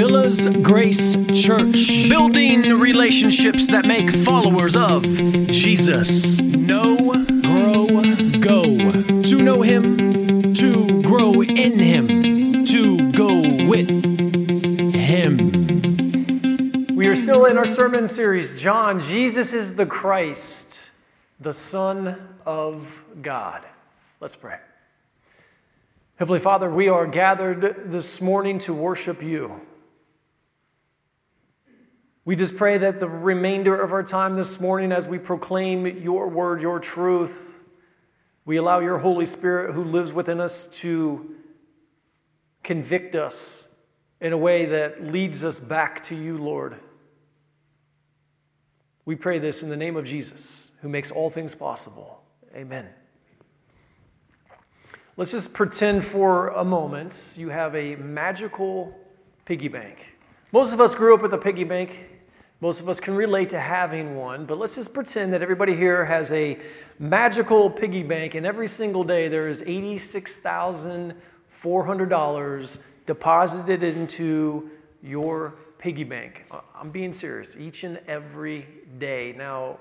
Villas Grace Church. Building relationships that make followers of Jesus. Know, grow, go. To know Him, to grow in Him, to go with Him. We are still in our sermon series, John, Jesus is the Christ, the Son of God. Let's pray. Heavenly Father, we are gathered this morning to worship you. We just pray that the remainder of our time this morning, as we proclaim your word, your truth, we allow your Holy Spirit who lives within us to convict us in a way that leads us back to you, Lord. We pray this in the name of Jesus, who makes all things possible. Amen. Let's just pretend for a moment you have a magical piggy bank. Most of us grew up with a piggy bank. Most of us can relate to having one, but let's just pretend that everybody here has a magical piggy bank, and every single day there is $86,400 deposited into your piggy bank. I'm being serious, each and every day. Now,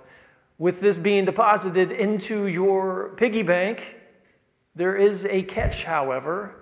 with this being deposited into your piggy bank, there is a catch, however.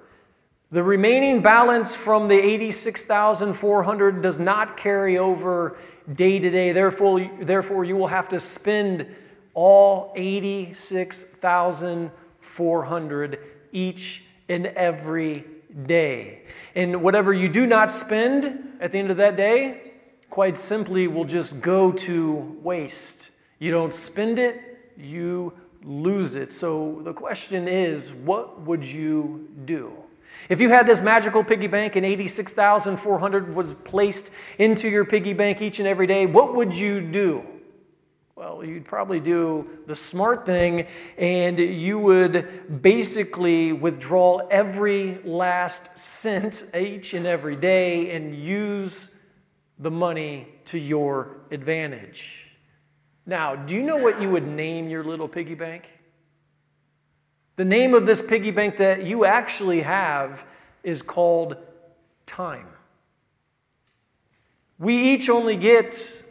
The remaining balance from the 86,400 does not carry over day to day. Therefore, therefore, you will have to spend all 86,400 each and every day. And whatever you do not spend at the end of that day, quite simply will just go to waste. You don't spend it, you lose it. So the question is, what would you do? If you had this magical piggy bank and 86,400 was placed into your piggy bank each and every day, what would you do? Well, you'd probably do the smart thing and you would basically withdraw every last cent each and every day and use the money to your advantage. Now, do you know what you would name your little piggy bank? The name of this piggy bank that you actually have is called time. We each only get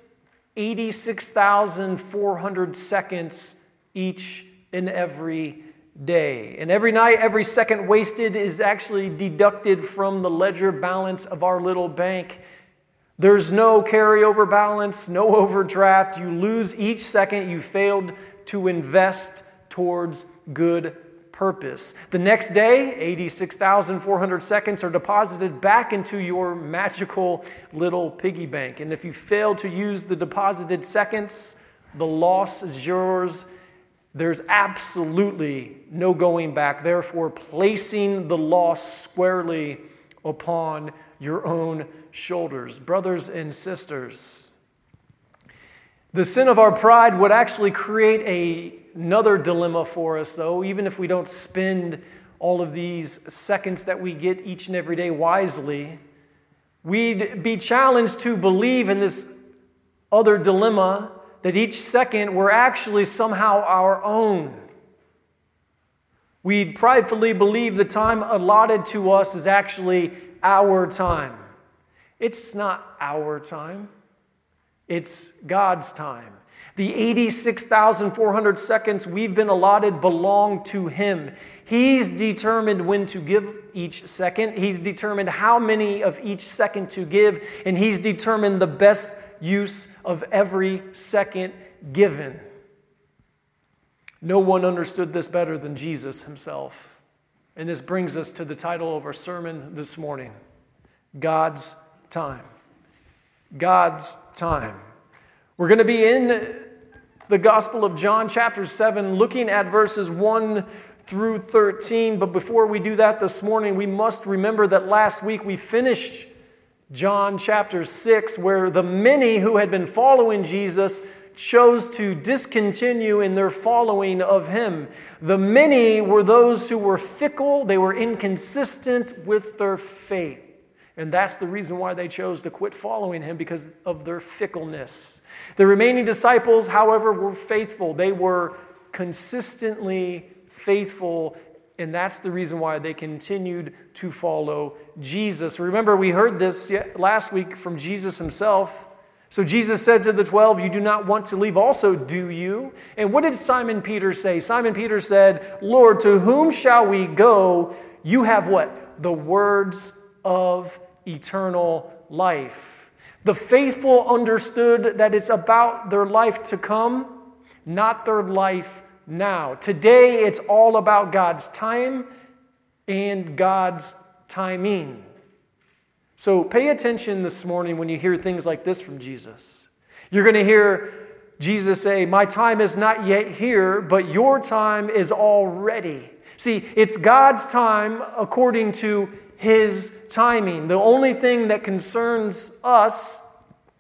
86,400 seconds each and every day. And every night, every second wasted is actually deducted from the ledger balance of our little bank. There's no carryover balance, no overdraft. You lose each second you failed to invest towards good purpose. The next day, 86,400 seconds are deposited back into your magical little piggy bank. And if you fail to use the deposited seconds, the loss is yours. There's absolutely no going back. Therefore, placing the loss squarely upon your own shoulders. Brothers and sisters, the sin of our pride would actually create a, another dilemma for us, though, even if we don't spend all of these seconds that we get each and every day wisely. We'd be challenged to believe in this other dilemma that each second we're actually somehow our own. We'd pridefully believe the time allotted to us is actually our time. It's not our time, it's God's time. The 86,400 seconds we've been allotted belong to Him. He's determined when to give each second. He's determined how many of each second to give, and He's determined the best use of every second given. No one understood this better than Jesus Himself. And this brings us to the title of our sermon this morning God's Time. God's Time. We're going to be in the Gospel of John, chapter 7, looking at verses 1 through 13. But before we do that this morning, we must remember that last week we finished John chapter 6, where the many who had been following Jesus chose to discontinue in their following of him. The many were those who were fickle, they were inconsistent with their faith. And that's the reason why they chose to quit following him because of their fickleness. The remaining disciples, however, were faithful. They were consistently faithful And that's the reason why they continued to follow Jesus. Remember, we heard this last week from Jesus himself. So Jesus said to the 12, You do not want to leave also, do you? And what did Simon Peter say? Simon Peter said, Lord, to whom shall we go? You have what? The words of eternal life. The faithful understood that it's about their life to come, not their life now. Today, it's all about God's time and God's timing. So pay attention this morning when you hear things like this from Jesus. You're going to hear Jesus say, My time is not yet here, but your time is already. See, it's God's time according to his timing. The only thing that concerns us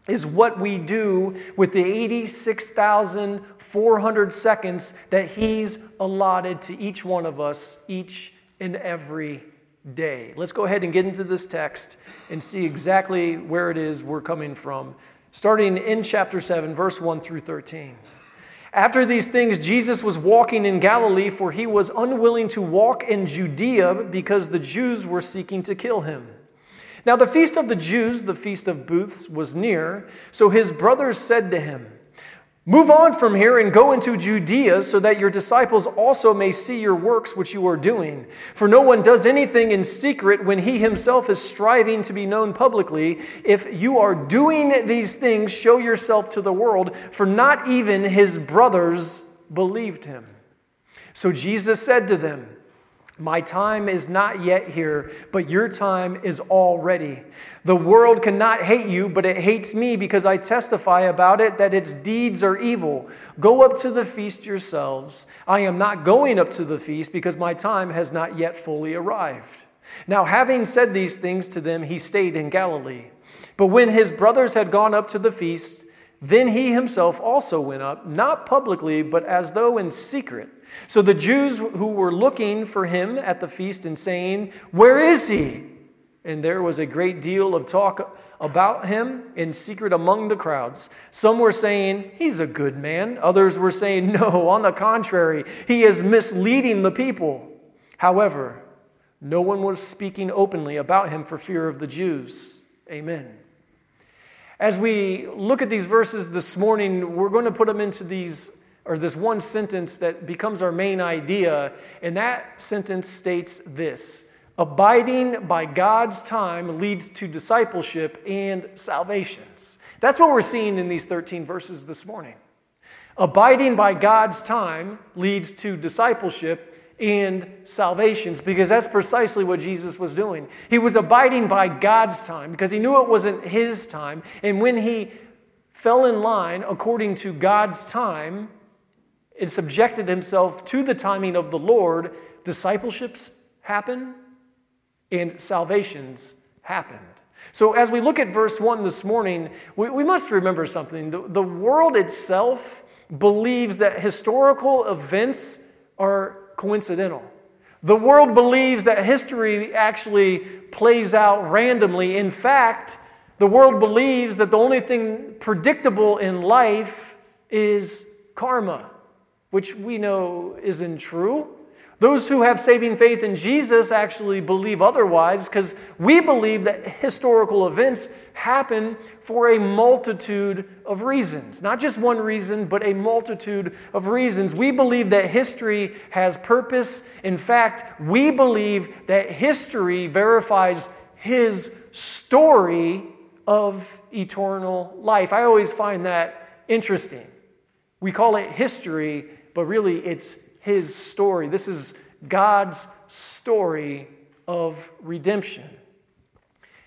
is what we do with the 86,400 seconds that he's allotted to each one of us each and every day. Let's go ahead and get into this text and see exactly where it is we're coming from, starting in chapter 7, verse 1 through 13. After these things, Jesus was walking in Galilee, for he was unwilling to walk in Judea because the Jews were seeking to kill him. Now, the feast of the Jews, the feast of booths, was near, so his brothers said to him, Move on from here and go into Judea so that your disciples also may see your works which you are doing. For no one does anything in secret when he himself is striving to be known publicly. If you are doing these things, show yourself to the world, for not even his brothers believed him. So Jesus said to them, my time is not yet here, but your time is already. The world cannot hate you, but it hates me because I testify about it that its deeds are evil. Go up to the feast yourselves. I am not going up to the feast because my time has not yet fully arrived. Now, having said these things to them, he stayed in Galilee. But when his brothers had gone up to the feast, then he himself also went up, not publicly, but as though in secret. So the Jews who were looking for him at the feast and saying, Where is he? And there was a great deal of talk about him in secret among the crowds. Some were saying, He's a good man. Others were saying, No, on the contrary, he is misleading the people. However, no one was speaking openly about him for fear of the Jews. Amen. As we look at these verses this morning, we're going to put them into these or this one sentence that becomes our main idea, and that sentence states this Abiding by God's time leads to discipleship and salvations. That's what we're seeing in these 13 verses this morning. Abiding by God's time leads to discipleship and salvations because that's precisely what Jesus was doing. He was abiding by God's time because he knew it wasn't his time. And when he fell in line according to God's time, and subjected himself to the timing of the Lord, discipleships happen and salvations happened. So, as we look at verse 1 this morning, we, we must remember something. The, the world itself believes that historical events are coincidental. The world believes that history actually plays out randomly. In fact, the world believes that the only thing predictable in life is karma which we know isn't true. Those who have saving faith in Jesus actually believe otherwise because we believe that historical events happen for a multitude of reasons. Not just one reason, but a multitude of reasons. We believe that history has purpose. In fact, we believe that history verifies his story of eternal life. I always find that interesting. We call it history, but really it's his story. This is God's story of redemption.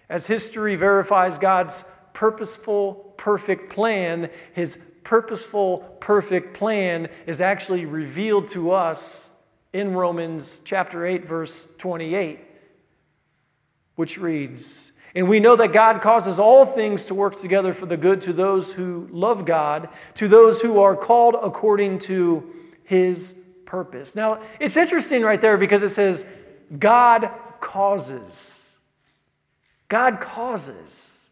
As history verifies God's purposeful, perfect plan, his purposeful, perfect plan is actually revealed to us in Romans chapter 8, verse 28, which reads, and we know that God causes all things to work together for the good to those who love God, to those who are called according to his purpose. Now, it's interesting right there because it says, God causes. God causes.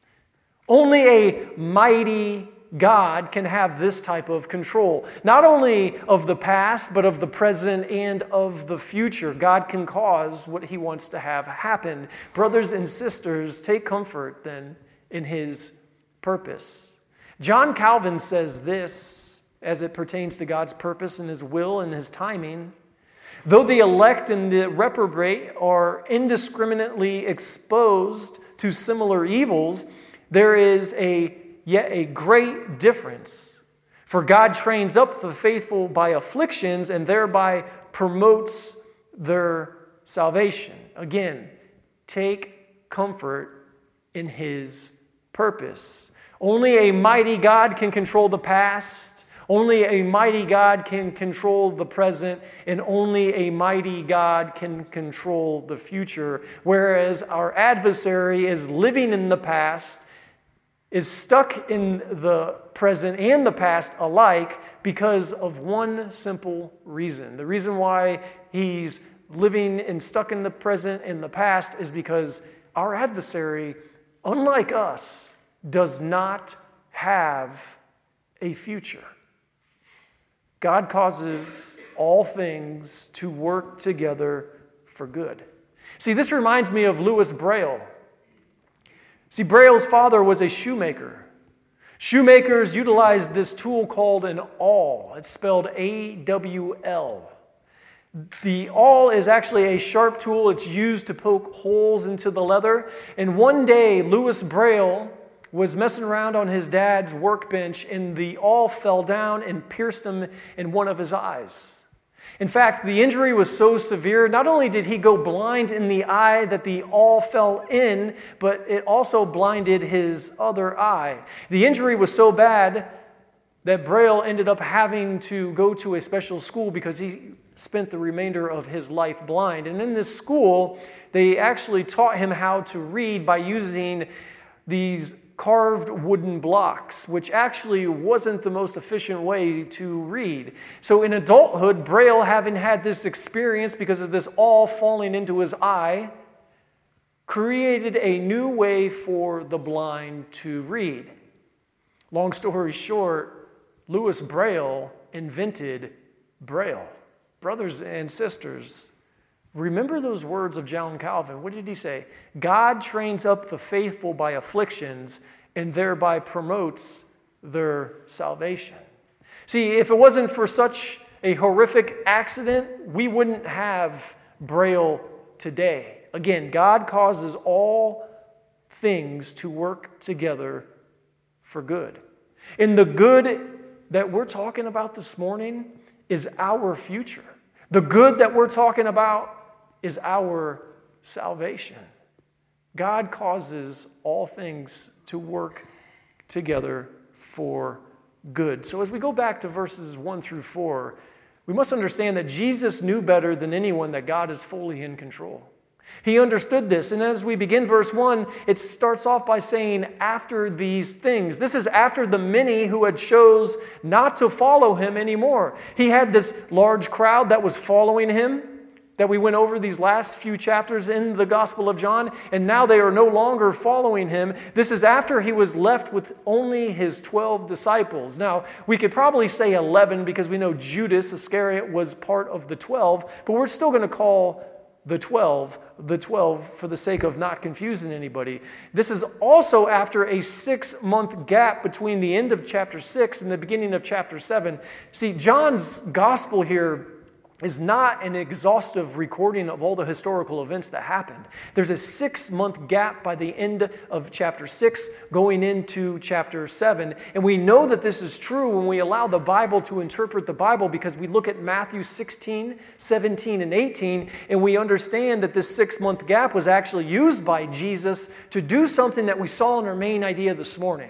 Only a mighty God can have this type of control, not only of the past, but of the present and of the future. God can cause what He wants to have happen. Brothers and sisters, take comfort then in His purpose. John Calvin says this as it pertains to God's purpose and His will and His timing. Though the elect and the reprobate are indiscriminately exposed to similar evils, there is a yet a great difference. For God trains up the faithful by afflictions and thereby promotes their salvation. Again, take comfort in his purpose. Only a mighty God can control the past. Only a mighty God can control the present, and only a mighty God can control the future. Whereas our adversary is living in the past is stuck in the present and the past alike because of one simple reason. The reason why he's living and stuck in the present and the past is because our adversary, unlike us, does not have a future. God causes all things to work together for good. See, this reminds me of Louis Braille. See, Braille's father was a shoemaker. Shoemakers utilized this tool called an awl. It's spelled A W L. The awl is actually a sharp tool. It's used to poke holes into the leather. And one day, Louis Braille was messing around on his dad's workbench, and the awl fell down and pierced him in one of his eyes. In fact, the injury was so severe, not only did he go blind in the eye that the awl fell in, but it also blinded his other eye. The injury was so bad that Braille ended up having to go to a special school because he spent the remainder of his life blind. And in this school, they actually taught him how to read by using these carved wooden blocks, which actually wasn't the most efficient way to read. So, in adulthood, Braille, having had this experience because of this awl falling into his eye, created a new way for the blind to read. Long story short, Louis Braille invented Braille. Brothers and sisters, Remember those words of John Calvin. What did he say? God trains up the faithful by afflictions and thereby promotes their salvation. See, if it wasn't for such a horrific accident, we wouldn't have Braille today. Again, God causes all things to work together for good. And the good that we're talking about this morning is our future. The good that we're talking about is our salvation. God causes all things to work together for good. So, as we go back to verses 1 through 4, we must understand that Jesus knew better than anyone that God is fully in control. He understood this. And as we begin verse 1, it starts off by saying, after these things. This is after the many who had chose not to follow him anymore. He had this large crowd that was following him that we went over these last few chapters in the Gospel of John, and now they are no longer following him. This is after he was left with only his 12 disciples. Now, we could probably say 11 because we know Judas Iscariot was part of the 12, but we're still going to call the 12 the 12 for the sake of not confusing anybody. This is also after a six month gap between the end of chapter 6 and the beginning of chapter 7. See, John's gospel here is not an exhaustive recording of all the historical events that happened. There's a six month gap by the end of chapter six going into chapter seven. And we know that this is true when we allow the Bible to interpret the Bible because we look at Matthew 16, 17, and 18, and we understand that this six month gap was actually used by Jesus to do something that we saw in our main idea this morning.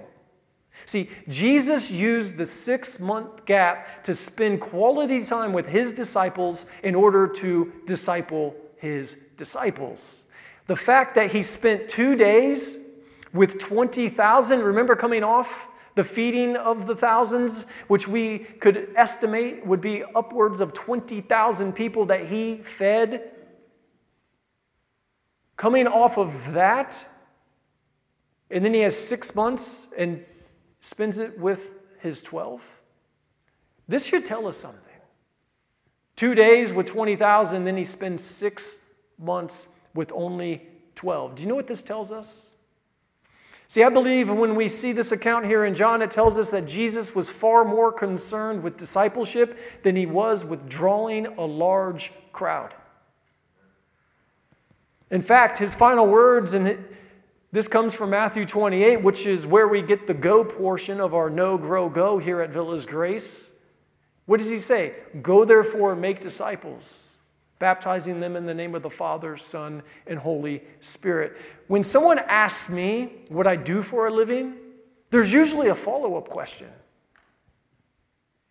See, Jesus used the six month gap to spend quality time with his disciples in order to disciple his disciples. The fact that he spent two days with 20,000, remember coming off the feeding of the thousands, which we could estimate would be upwards of 20,000 people that he fed. Coming off of that, and then he has six months and spends it with his 12. This should tell us something. Two days with 20,000, then he spends six months with only 12. Do you know what this tells us? See, I believe when we see this account here in John, it tells us that Jesus was far more concerned with discipleship than he was with drawing a large crowd. In fact, his final words, and this comes from Matthew 28, which is where we get the go portion of our know, grow, go here at Villa's Grace. What does he say? Go therefore and make disciples baptizing them in the name of the Father, Son, and Holy Spirit. When someone asks me what I do for a living, there's usually a follow up question.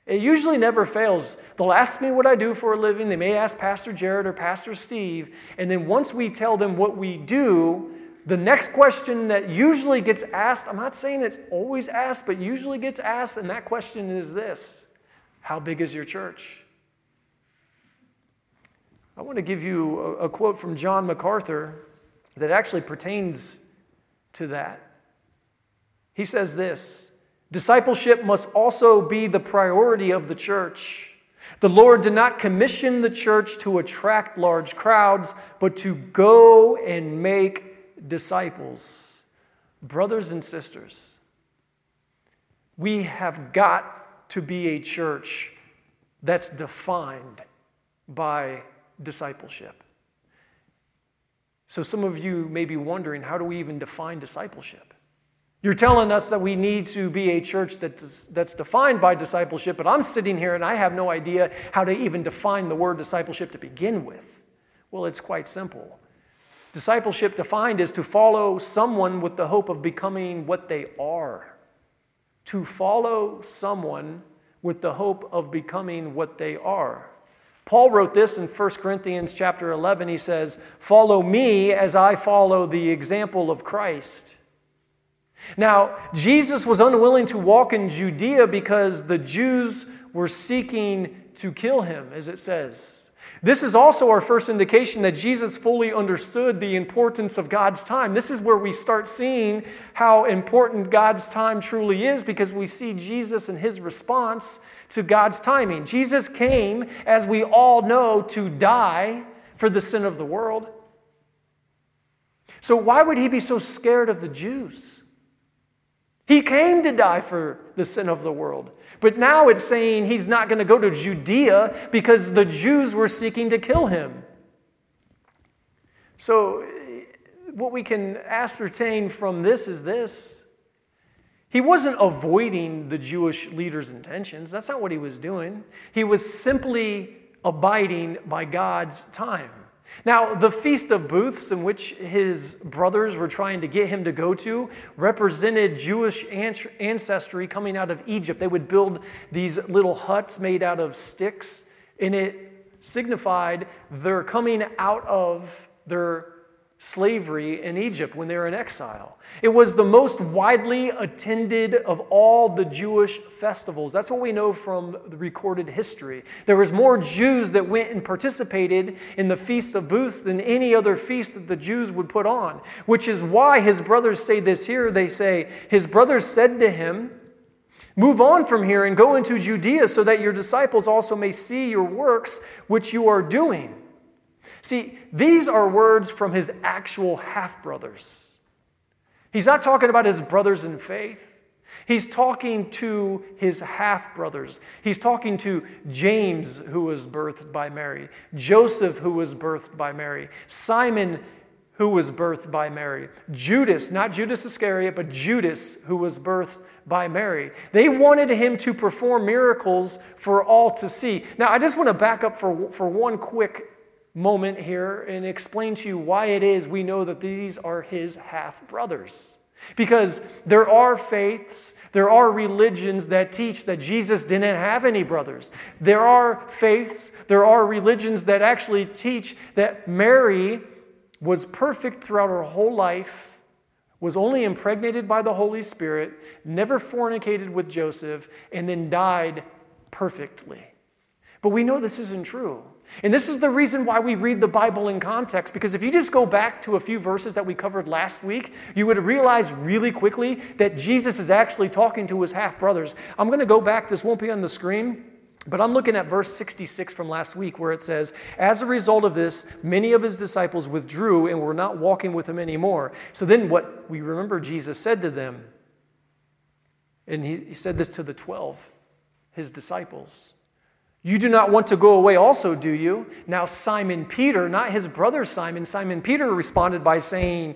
It usually never fails. They'll ask me what I do for a living. They may ask Pastor Jared or Pastor Steve. And then once we tell them what we do, the next question that usually gets asked, I'm not saying it's always asked, but usually gets asked, and that question is this How big is your church? I want to give you a, a quote from John MacArthur that actually pertains to that. He says this Discipleship must also be the priority of the church. The Lord did not commission the church to attract large crowds, but to go and make disciples. Brothers and sisters, we have got to be a church that's defined by discipleship. So, some of you may be wondering how do we even define discipleship? You're telling us that we need to be a church that's, that's defined by discipleship, but I'm sitting here and I have no idea how to even define the word discipleship to begin with. Well, it's quite simple. Discipleship defined is to follow someone with the hope of becoming what they are. To follow someone with the hope of becoming what they are. Paul wrote this in 1 Corinthians chapter 11. He says, Follow me as I follow the example of Christ. Now, Jesus was unwilling to walk in Judea because the Jews were seeking to kill him, as it says. This is also our first indication that Jesus fully understood the importance of God's time. This is where we start seeing how important God's time truly is because we see Jesus and his response to God's timing. Jesus came, as we all know, to die for the sin of the world. So, why would he be so scared of the Jews? He came to die for the sin of the world. But now it's saying he's not going to go to Judea because the Jews were seeking to kill him. So, what we can ascertain from this is this he wasn't avoiding the Jewish leaders' intentions. That's not what he was doing. He was simply abiding by God's time. Now, the Feast of Booths, in which his brothers were trying to get him to go to, represented Jewish ancestry coming out of Egypt. They would build these little huts made out of sticks, and it signified their coming out of their slavery in Egypt when they were in exile. It was the most widely attended of all the Jewish festivals. That's what we know from the recorded history. There was more Jews that went and participated in the Feast of Booths than any other feast that the Jews would put on, which is why his brothers say this here. They say, His brothers said to him, Move on from here and go into Judea so that your disciples also may see your works which you are doing. See, these are words from his actual half brothers. He's not talking about his brothers in faith. He's talking to his half brothers. He's talking to James, who was birthed by Mary, Joseph, who was birthed by Mary, Simon, who was birthed by Mary, Judas, not Judas Iscariot, but Judas, who was birthed by Mary. They wanted him to perform miracles for all to see. Now, I just want to back up for, for one quick moment here and explain to you why it is we know that these are his half brothers. Because there are faiths, there are religions that teach that Jesus didn't have any brothers. There are faiths, there are religions that actually teach that Mary was perfect throughout her whole life, was only impregnated by the Holy Spirit, never fornicated with Joseph, and then died perfectly. But we know this isn't true. And this is the reason why we read the Bible in context, because if you just go back to a few verses that we covered last week, you would realize really quickly that Jesus is actually talking to his half brothers. I'm going to go back, this won't be on the screen. But I'm looking at verse 66 from last week where it says, As a result of this, many of his disciples withdrew and were not walking with him anymore. So then, what we remember Jesus said to them, and he, said this to the 12, his disciples. You do not want to go away, also, do you? Now, Simon Peter, not his brother Simon, Simon Peter responded by saying,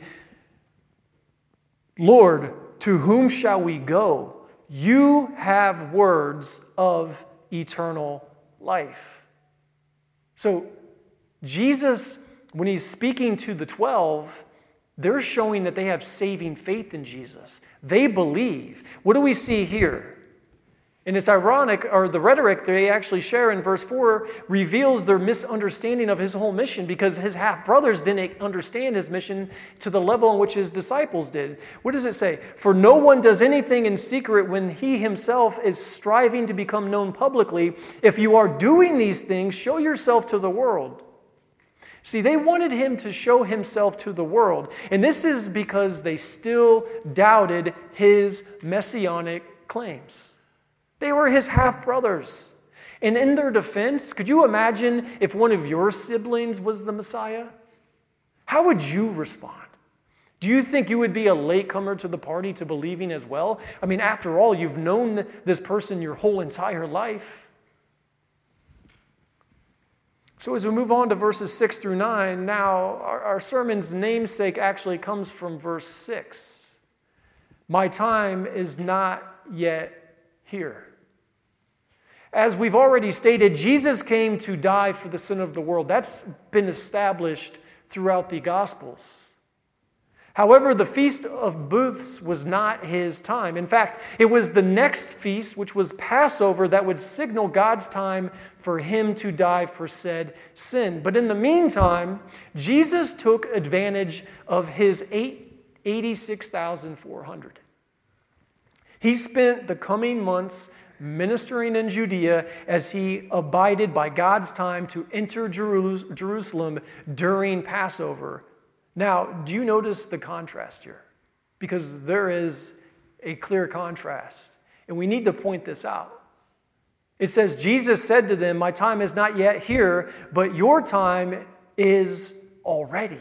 Lord, to whom shall we go? You have words of eternal life. So, Jesus, when he's speaking to the 12, they're showing that they have saving faith in Jesus. They believe. What do we see here? And it's ironic, or the rhetoric they actually share in verse 4 reveals their misunderstanding of his whole mission because his half brothers didn't understand his mission to the level in which his disciples did. What does it say? For no one does anything in secret when he himself is striving to become known publicly. If you are doing these things, show yourself to the world. See, they wanted him to show himself to the world. And this is because they still doubted his messianic claims. They were his half brothers. And in their defense, could you imagine if one of your siblings was the Messiah? How would you respond? Do you think you would be a latecomer to the party to believing as well? I mean, after all, you've known this person your whole entire life. So, as we move on to verses 6 through 9, now our, our sermon's namesake actually comes from verse 6. My time is not yet here. As we've already stated, Jesus came to die for the sin of the world. That's been established throughout the Gospels. However, the Feast of Booths was not his time. In fact, it was the next feast, which was Passover, that would signal God's time for him to die for said sin. But in the meantime, Jesus took advantage of his 86,400. He spent the coming months ministering in Judea as he abided by God's time to enter Jerusalem during Passover. Now, do you notice the contrast here? Because there is a clear contrast, and we need to point this out. It says, Jesus said to them, My time is not yet here, but your time is already.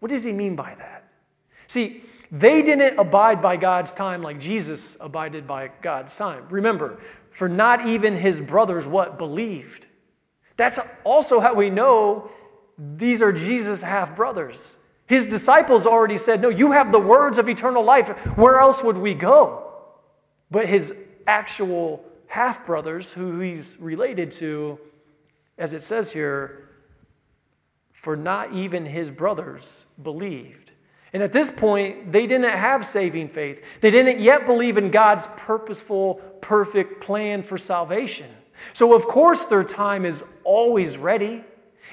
What does he mean by that? See, they didn't abide by God's time like Jesus abided by God's time. Remember, for not even his brothers what believed. That's also how we know these are Jesus' half brothers. His disciples already said, No, you have the words of eternal life. Where else would we go? But his actual half brothers, who he's related to, as it says here, for not even his brothers believed. And at this point, they didn't have saving faith. They didn't yet believe in God's purposeful, perfect plan for salvation. So, of course, their time is always ready.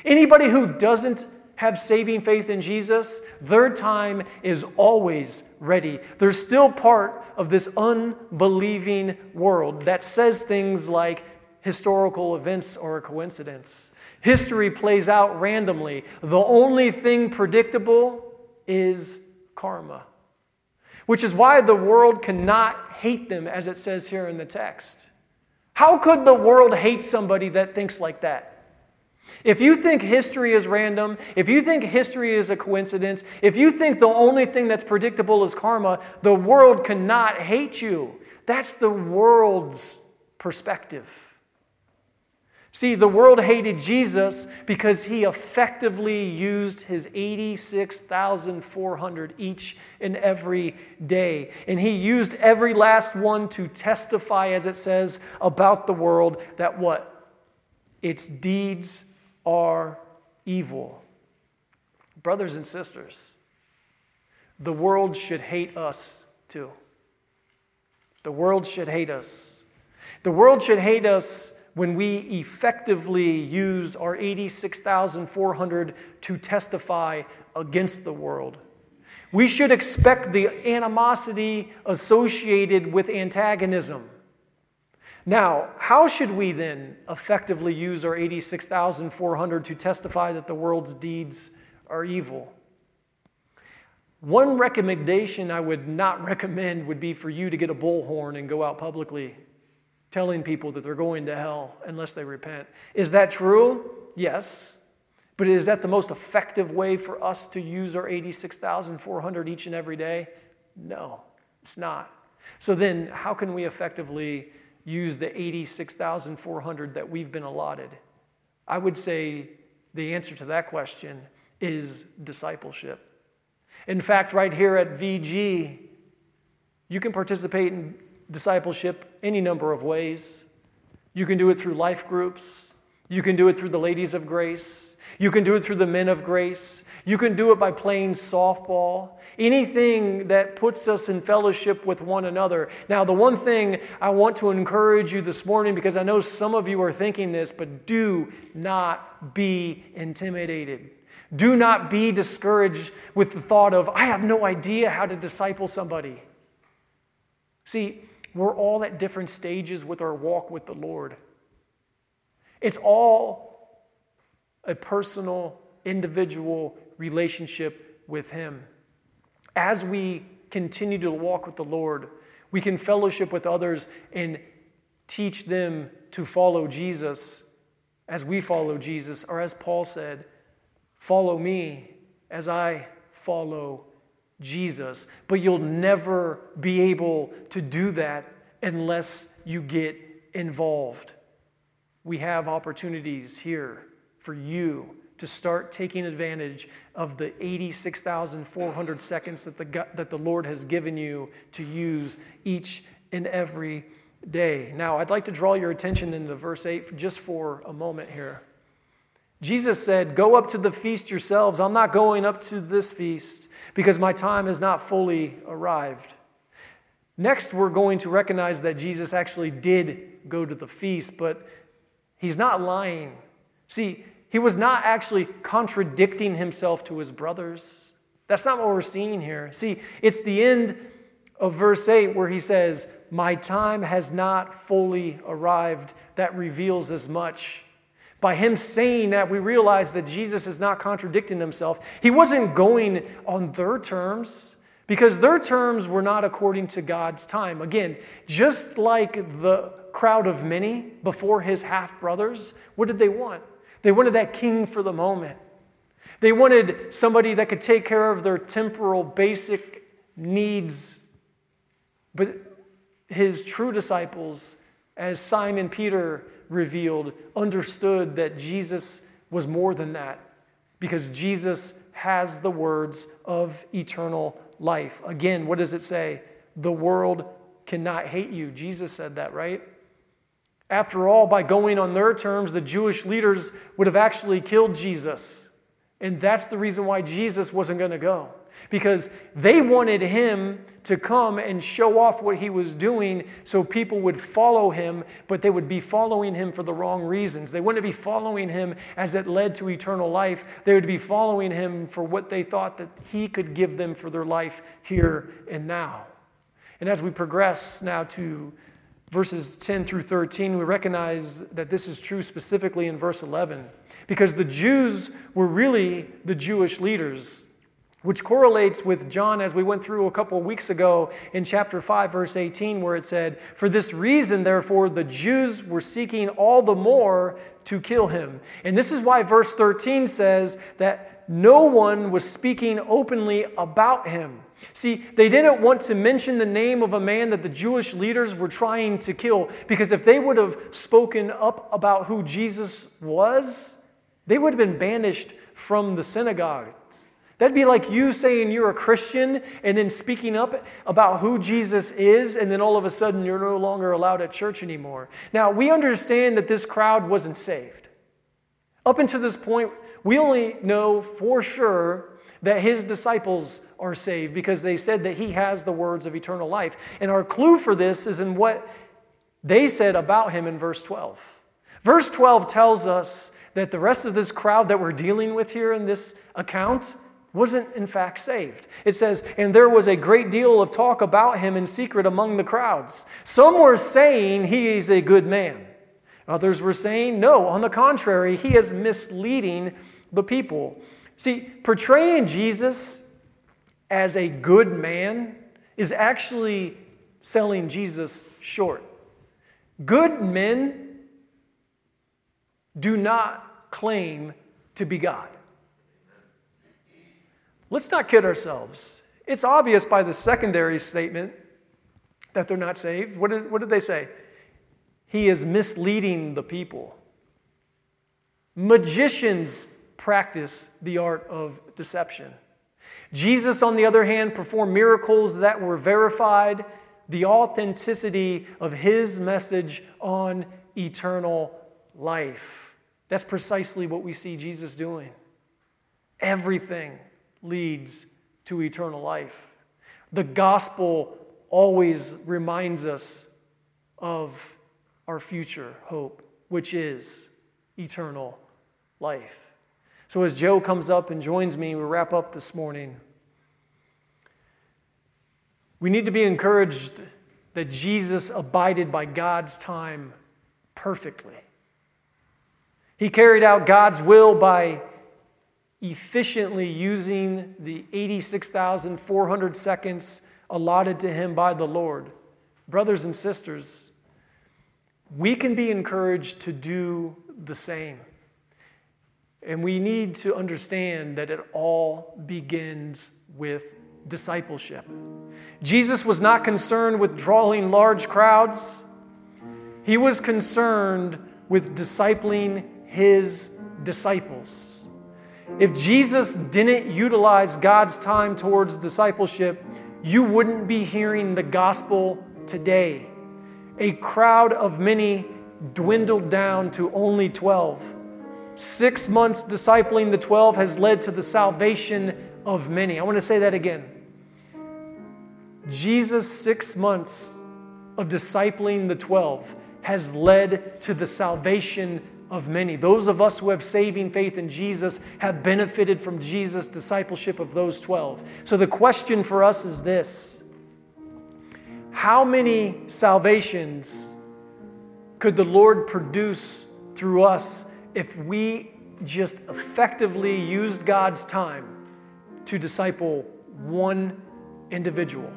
Anybody who doesn't have saving faith in Jesus, their time is always ready. They're still part of this unbelieving world that says things like historical events are a coincidence. History plays out randomly. The only thing predictable is karma, which is why the world cannot hate them, as it says here in the text. How could the world hate somebody that thinks like that? If you think history is random, if you think history is a coincidence, if you think the only thing that's predictable is karma, the world cannot hate you. That's the world's perspective. See, the world hated Jesus because he effectively used his 86,400 each and every day. And he used every last one to testify, as it says, about the world that what? Its deeds are evil. Brothers and sisters, the world should hate us too. The world should hate us. The world should hate us when we effectively use our 86,400 to testify against the world. We should expect the animosity associated with antagonism. Now, how should we then effectively use our 86,400 to testify that the world's deeds are evil? One recommendation I would not recommend would be for you to get a bullhorn and go out publicly telling people that they're going to hell unless they repent. Is that true? Yes. But is that the most effective way for us to use our 86,400 each and every day? No, it's not. So then, how can we effectively use the 86,400 that we've been allotted? I would say the answer to that question is discipleship. In fact, right here at VG, you can participate in discipleship any number of ways. You can do it through life groups, you can do it through the ladies of grace, you can do it through the men of grace, you can do it by playing softball. Anything that puts us in fellowship with one another. Now, the one thing I want to encourage you this morning, because I know some of you are thinking this, but do not be intimidated. Do not be discouraged with the thought of, I have no idea how to disciple somebody. See, we're all at different stages with our walk with the Lord. It's all a personal, individual relationship with Him. As we continue to walk with the Lord, we can fellowship with others and teach them to follow Jesus as we follow Jesus, or as Paul said, Follow me as I follow Jesus. But you'll never be able to do that unless you get involved. We have opportunities here for you to start taking advantage of the 86,400 seconds that the, that the Lord has given you to use each and every day. Now, I'd like to draw your attention into verse 8 just for a moment here. Jesus said, Go up to the feast yourselves. I'm not going up to this feast because my time has not fully arrived. Next, we're going to recognize that Jesus actually did go to the feast, but he's not lying. See, he was not actually contradicting himself to his brothers. That's not what we're seeing here. See, it's the end of verse 8 where he says, My time has not fully arrived. That reveals as much. By him saying that, we realize that Jesus is not contradicting himself. He wasn't going on their terms because their terms were not according to God's time. Again, just like the crowd of many before his half brothers, what did they want? They wanted that king for the moment. They wanted somebody that could take care of their temporal basic needs. But his true disciples, as Simon Peter revealed, understood that Jesus was more than that because Jesus has the words of eternal life. Again, what does it say? The world cannot hate you. Jesus said that, right? After all, by going on their terms, the Jewish leaders would have actually killed Jesus. And that's the reason why Jesus wasn't going to go because they wanted him to come and show off what he was doing so people would follow him, but they would be following him for the wrong reasons. They wouldn't be following him as it led to eternal life. They would be following him for what they thought that he could give them for their life here and now. And as we progress now to verses 10 through 13, we recognize that this is true specifically in verse 11 because the Jews were really the Jewish leaders which correlates with John as we went through a couple of weeks ago in chapter 5, verse 18, where it said, For this reason, therefore, the Jews were seeking all the more to kill him. And this is why verse 13 says that no one was speaking openly about him. See, they didn't want to mention the name of a man that the Jewish leaders were trying to kill, because if they would have spoken up about who Jesus was, they would have been banished from the synagogues. That'd be like you saying you're a Christian and then speaking up about who Jesus is, and then all of a sudden you're no longer allowed at church anymore. Now, we understand that this crowd wasn't saved. Up until this point, we only know for sure that his disciples are saved because they said that he has the words of eternal life. And our clue for this is in what they said about him in verse 12. Verse 12 tells us that the rest of this crowd that we're dealing with here in this account wasn't in fact saved. It says, and there was a great deal of talk about him in secret among the crowds. Some were saying he is a good man. Others were saying, no, on the contrary, he is misleading the people. See, portraying Jesus as a good man is actually selling Jesus short. Good men do not claim to be God. Let's not kid ourselves. It's obvious by the secondary statement that they're not saved. What did, what did they say? He is misleading the people. Magicians practice the art of deception. Jesus, on the other hand, performed miracles that were verified the authenticity of his message on eternal life. That's precisely what we see Jesus doing. Everything leads to eternal life. The gospel always reminds us of our future hope, which is eternal life. So, as Joe comes up and joins me, we wrap up this morning. We need to be encouraged that Jesus abided by God's time perfectly. He carried out God's will by efficiently using the 86,400 seconds allotted to him by the Lord. Brothers and sisters, we can be encouraged to do the same. And we need to understand that it all begins with discipleship. Jesus was not concerned with drawing large crowds, he was concerned with discipling his disciples. If Jesus didn't utilize God's time towards discipleship, you wouldn't be hearing the gospel today. A crowd of many dwindled down to only 12. Six months discipling the 12 has led to the salvation of many. I want to say that again. Jesus' six months of discipling the 12 has led to the salvation of many. Those of us who have saving faith in Jesus have benefited from Jesus' discipleship of those 12. So the question for us is this How many salvations could the Lord produce through us if we just effectively used God's time to disciple one individual?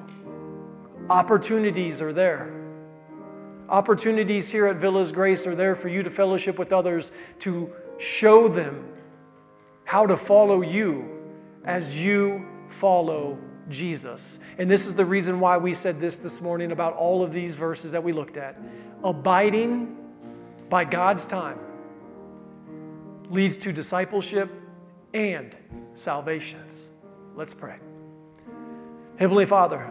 Opportunities are there. Opportunities here at Villas Grace are there for you to fellowship with others, to show them how to follow you as you follow Jesus. And this is the reason why we said this this morning about all of these verses that we looked at. Abiding by God's time leads to discipleship and salvations. Let's pray. Heavenly Father,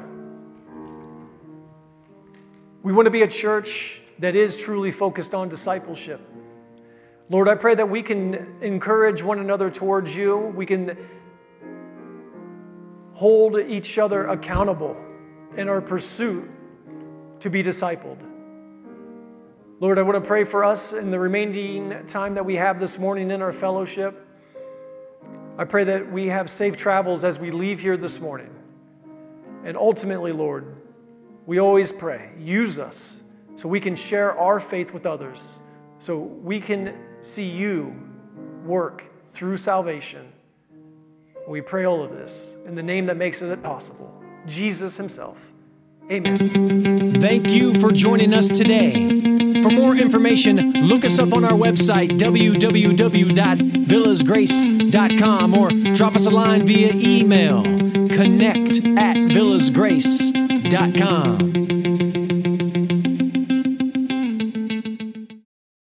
we want to be a church that is truly focused on discipleship. Lord, I pray that we can encourage one another towards you. We can hold each other accountable in our pursuit to be discipled. Lord, I want to pray for us in the remaining time that we have this morning in our fellowship. I pray that we have safe travels as we leave here this morning. And ultimately, Lord, we always pray, use us so we can share our faith with others, so we can see you work through salvation. We pray all of this in the name that makes it possible Jesus Himself. Amen. Thank you for joining us today. For more information, look us up on our website, www.villasgrace.com, or drop us a line via email, connect at villasgrace.com. Inc.com.